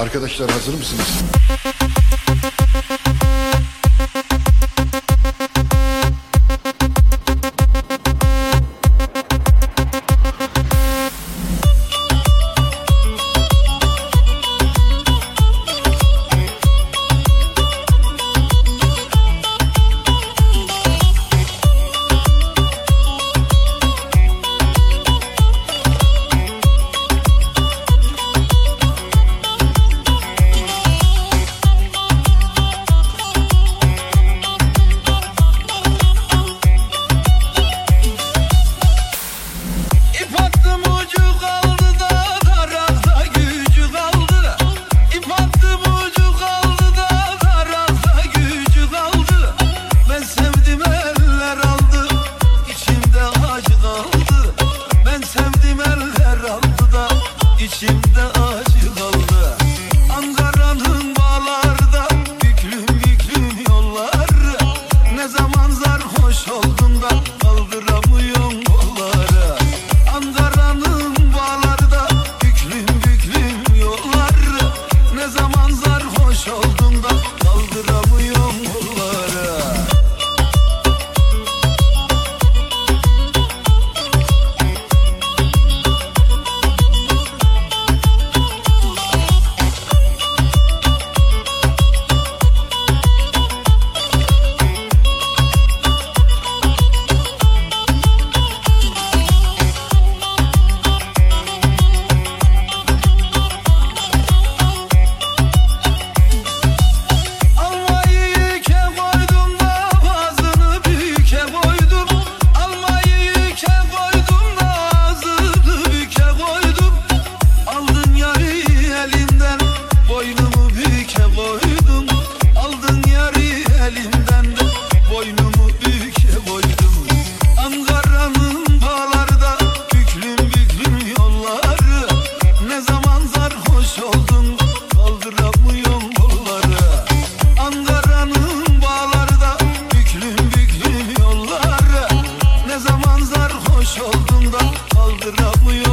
Arkadaşlar hazır mısınız? sarhoş oldum da kaldıramıyorum. Mızraklı